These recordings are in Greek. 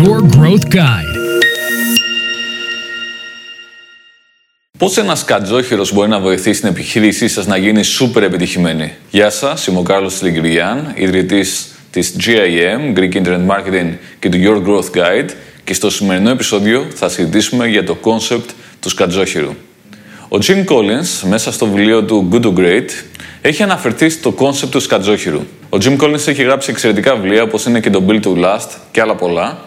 Your Growth Guide. Πώς ένας κατζόχυρος μπορεί να βοηθήσει την επιχείρησή σας να γίνει σούπερ επιτυχημένη; Γεια σας, είμαι ο Κάρλος Τλιγκριάν, ιδρυτής της GIM, Greek Internet Marketing και του Your Growth Guide και στο σημερινό επεισόδιο θα συζητήσουμε για το concept του σκατζόχυρου. Ο Jim Collins, μέσα στο βιβλίο του Good to Great, έχει αναφερθεί στο concept του σκατζόχυρου. Ο Jim Collins έχει γράψει εξαιρετικά βιβλία όπως είναι και το Build to Last και άλλα πολλά.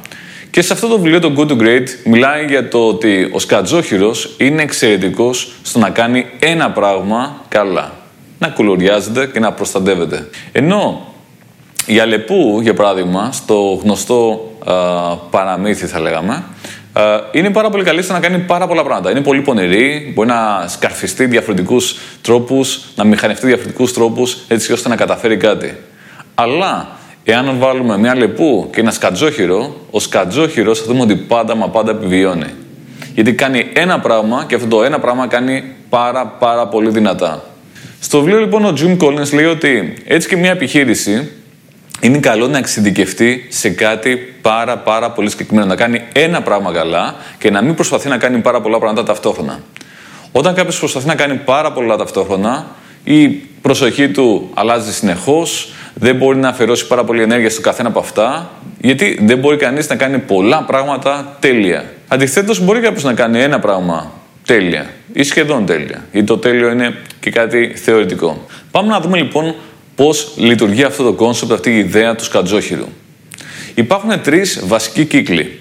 Και σε αυτό το βιβλίο, το Good to Great, μιλάει για το ότι ο σκατζόχυρος είναι εξαιρετικός στο να κάνει ένα πράγμα καλά. Να κουλουριάζεται και να προστατεύεται. Ενώ η Αλεπού, για παράδειγμα, στο γνωστό α, παραμύθι θα λέγαμε, α, είναι πάρα πολύ καλή στο να κάνει πάρα πολλά πράγματα. Είναι πολύ πονηρή, μπορεί να σκαρφιστεί διαφορετικούς τρόπους, να μηχανευτεί διαφορετικούς τρόπους έτσι ώστε να καταφέρει κάτι. Αλλά εάν βάλουμε μια λεπού και ένα σκατζόχυρο, ο σκατζόχυρος θα δούμε ότι πάντα μα πάντα επιβιώνει. Γιατί κάνει ένα πράγμα και αυτό το ένα πράγμα κάνει πάρα πάρα πολύ δυνατά. Στο βιβλίο λοιπόν ο Jim Collins λέει ότι έτσι και μια επιχείρηση είναι καλό να εξειδικευτεί σε κάτι πάρα πάρα πολύ συγκεκριμένο. Να κάνει ένα πράγμα καλά και να μην προσπαθεί να κάνει πάρα πολλά πράγματα ταυτόχρονα. Όταν κάποιος προσπαθεί να κάνει πάρα πολλά ταυτόχρονα, η προσοχή του αλλάζει συνεχώς, δεν μπορεί να αφιερώσει πάρα πολύ ενέργεια στο καθένα από αυτά, γιατί δεν μπορεί κανείς να κάνει πολλά πράγματα τέλεια. Αντιθέτως, μπορεί κάποιος να κάνει ένα πράγμα τέλεια ή σχεδόν τέλεια, γιατί το τέλειο είναι και κάτι θεωρητικό. Πάμε να δούμε λοιπόν πώς λειτουργεί αυτό το concept, αυτή η ιδέα του σκατζόχυρου. Υπάρχουν τρεις βασικοί κύκλοι.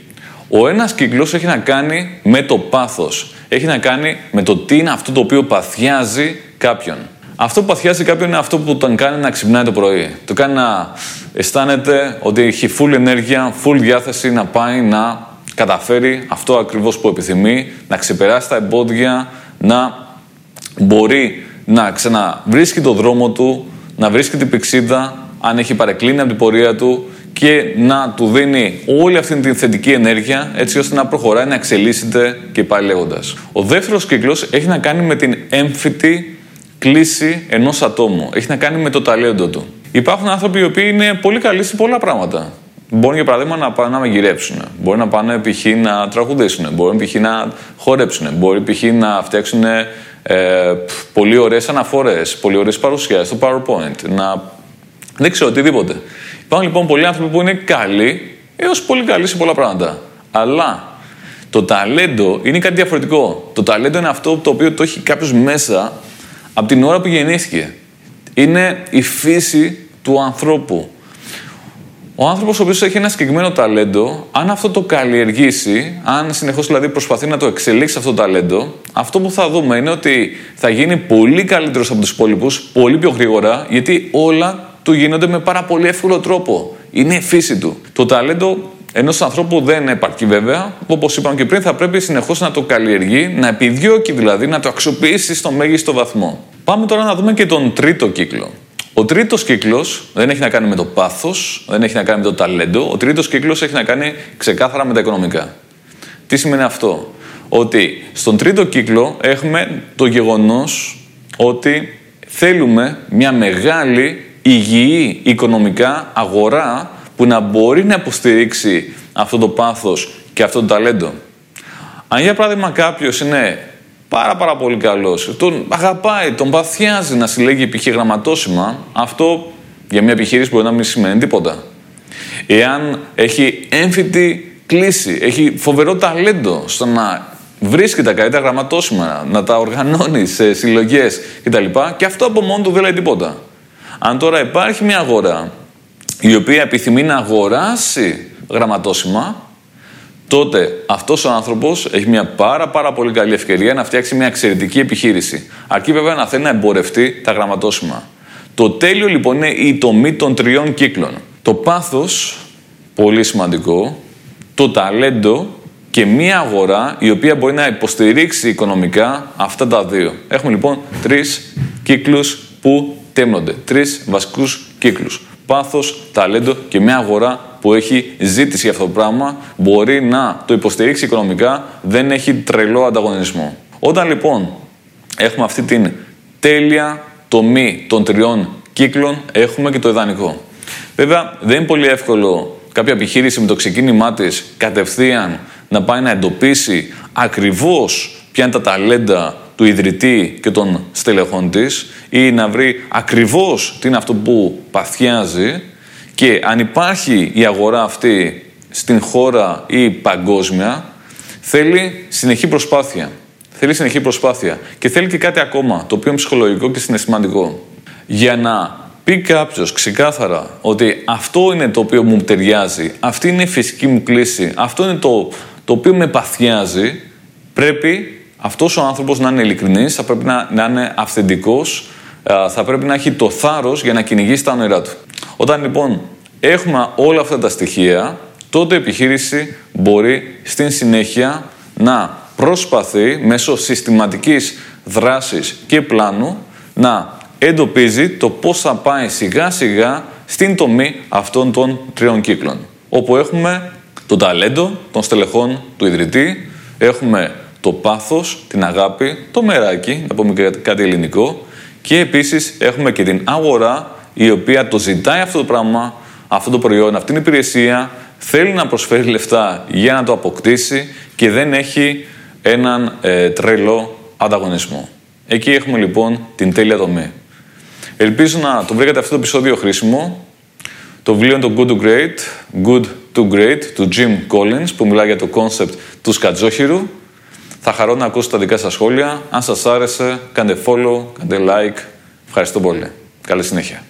Ο ένας κύκλος έχει να κάνει με το πάθος. Έχει να κάνει με το τι είναι αυτό το οποίο παθιάζει κάποιον. Αυτό που παθιάζει κάποιον είναι αυτό που τον κάνει να ξυπνάει το πρωί. Το κάνει να αισθάνεται ότι έχει full ενέργεια, full διάθεση να πάει να καταφέρει αυτό ακριβώς που επιθυμεί, να ξεπεράσει τα εμπόδια, να μπορεί να ξαναβρίσκει το δρόμο του, να βρίσκει την πηξίδα, αν έχει παρεκκλίνει από την πορεία του και να του δίνει όλη αυτή την θετική ενέργεια έτσι ώστε να προχωράει, να εξελίσσεται και πάλι λέγοντας. Ο δεύτερος κύκλος έχει να κάνει με την έμφυτη κλίση ενός ατόμου. Έχει να κάνει με το ταλέντο του. Υπάρχουν άνθρωποι οι οποίοι είναι πολύ καλοί σε πολλά πράγματα. Μπορεί για παράδειγμα να πάνε να μαγειρέψουν, μπορεί να πάνε π.χ. να τραγουδήσουν, μπορεί π.χ. να χορέψουν, μπορεί π.χ. να φτιάξουν ε, πολύ ωραίες αναφορές, πολύ ωραίες παρουσιάσεις στο PowerPoint, να. Δεν ξέρω, οτιδήποτε. Υπάρχουν λοιπόν πολλοί άνθρωποι που είναι καλοί έως πολύ καλοί σε πολλά πράγματα. Αλλά το ταλέντο είναι κάτι διαφορετικό. Το ταλέντο είναι αυτό το οποίο το έχει κάποιος μέσα από την ώρα που γεννήθηκε. Είναι η φύση του ανθρώπου. Ο άνθρωπος ο οποίος έχει ένα συγκεκριμένο ταλέντο, αν αυτό το καλλιεργήσει, αν συνεχώς δηλαδή προσπαθεί να το εξελίξει αυτό το ταλέντο, αυτό που θα δούμε είναι ότι θα γίνει πολύ καλύτερος από τους υπόλοιπους, πολύ πιο γρήγορα, γιατί όλα του γίνονται με πάρα πολύ εύκολο τρόπο. Είναι η φύση του. Το ταλέντο ενός ανθρώπου δεν επαρκεί βέβαια. Όπως είπαμε και πριν, θα πρέπει συνεχώς να το καλλιεργεί, να επιδιώκει δηλαδή, να το αξιοποιήσει στο μέγιστο βαθμό. Πάμε τώρα να δούμε και τον τρίτο κύκλο. Ο τρίτος κύκλος δεν έχει να κάνει με το πάθος, δεν έχει να κάνει με το ταλέντο. Ο τρίτος κύκλος έχει να κάνει ξεκάθαρα με τα οικονομικά. Τι σημαίνει αυτό, Ότι στον τρίτο κύκλο έχουμε το γεγονός ότι θέλουμε μια μεγάλη υγιή οικονομικά αγορά που να μπορεί να υποστηρίξει αυτό το πάθος και αυτό το ταλέντο. Αν για παράδειγμα κάποιος είναι πάρα πάρα πολύ καλός, τον αγαπάει, τον παθιάζει να συλλέγει π.χ. γραμματόσημα, αυτό για μια επιχείρηση μπορεί να μην σημαίνει τίποτα. Εάν έχει έμφυτη κλίση, έχει φοβερό ταλέντο στο να βρίσκει τα καλύτερα γραμματόσημα, να τα οργανώνει σε συλλογές κτλ. Και αυτό από μόνο του δεν λέει τίποτα. Αν τώρα υπάρχει μια αγορά η οποία επιθυμεί να αγοράσει γραμματόσημα, τότε αυτός ο άνθρωπος έχει μια πάρα πάρα πολύ καλή ευκαιρία να φτιάξει μια εξαιρετική επιχείρηση. Αρκεί βέβαια να θέλει να εμπορευτεί τα γραμματόσημα. Το τέλειο λοιπόν είναι η τομή των τριών κύκλων. Το πάθος, πολύ σημαντικό, το ταλέντο και μία αγορά η οποία μπορεί να υποστηρίξει οικονομικά αυτά τα δύο. Έχουμε λοιπόν τρεις κύκλους που τέμνονται. Τρεις βασικούς κύκλους πάθος, ταλέντο και μια αγορά που έχει ζήτηση για αυτό το πράγμα μπορεί να το υποστηρίξει οικονομικά, δεν έχει τρελό ανταγωνισμό. Όταν λοιπόν έχουμε αυτή την τέλεια τομή των τριών κύκλων, έχουμε και το ιδανικό. Βέβαια, δεν είναι πολύ εύκολο κάποια επιχείρηση με το ξεκίνημά της κατευθείαν να πάει να εντοπίσει ακριβώς ποια είναι τα ταλέντα του ιδρυτή και των στελεχών της ή να βρει ακριβώς τι είναι αυτό που παθιάζει και αν υπάρχει η αγορά αυτή στην χώρα ή παγκόσμια, θέλει συνεχή προσπάθεια. Θέλει συνεχή προσπάθεια. Και θέλει και κάτι ακόμα, το οποίο είναι ψυχολογικό και συναισθηματικό. Για να πει κάποιος ξεκάθαρα ότι αυτό είναι το οποίο μου ταιριάζει, αυτή είναι η φυσική μου κλίση, αυτό είναι το, το οποίο με παθιάζει, πρέπει αυτός ο άνθρωπος να είναι ειλικρινής, θα πρέπει να, να είναι αυθεντικός, θα πρέπει να έχει το θάρρος για να κυνηγήσει τα όνειρά του. Όταν λοιπόν έχουμε όλα αυτά τα στοιχεία, τότε η επιχείρηση μπορεί στην συνέχεια να προσπαθεί μέσω συστηματικής δράσης και πλάνου να εντοπίζει το πώς θα πάει σιγά σιγά στην τομή αυτών των τριών κύκλων. Όπου έχουμε το ταλέντο των στελεχών του ιδρυτή, έχουμε το πάθος, την αγάπη, το μεράκι, να πούμε κάτι ελληνικό, και επίσης έχουμε και την αγορά η οποία το ζητάει αυτό το πράγμα, αυτό το προϊόν, αυτή την υπηρεσία, θέλει να προσφέρει λεφτά για να το αποκτήσει και δεν έχει έναν ε, τρελό ανταγωνισμό. Εκεί έχουμε λοιπόν την τέλεια δομή. Ελπίζω να το βρήκατε αυτό το επεισόδιο χρήσιμο. Το βιβλίο είναι το Good to Great, Good to Great, του Jim Collins, που μιλάει για το concept του σκατζόχυρου. Θα χαρώ να ακούσω τα δικά σας σχόλια. Αν σας άρεσε, κάντε follow, κάντε like. Ευχαριστώ πολύ. Καλή συνέχεια.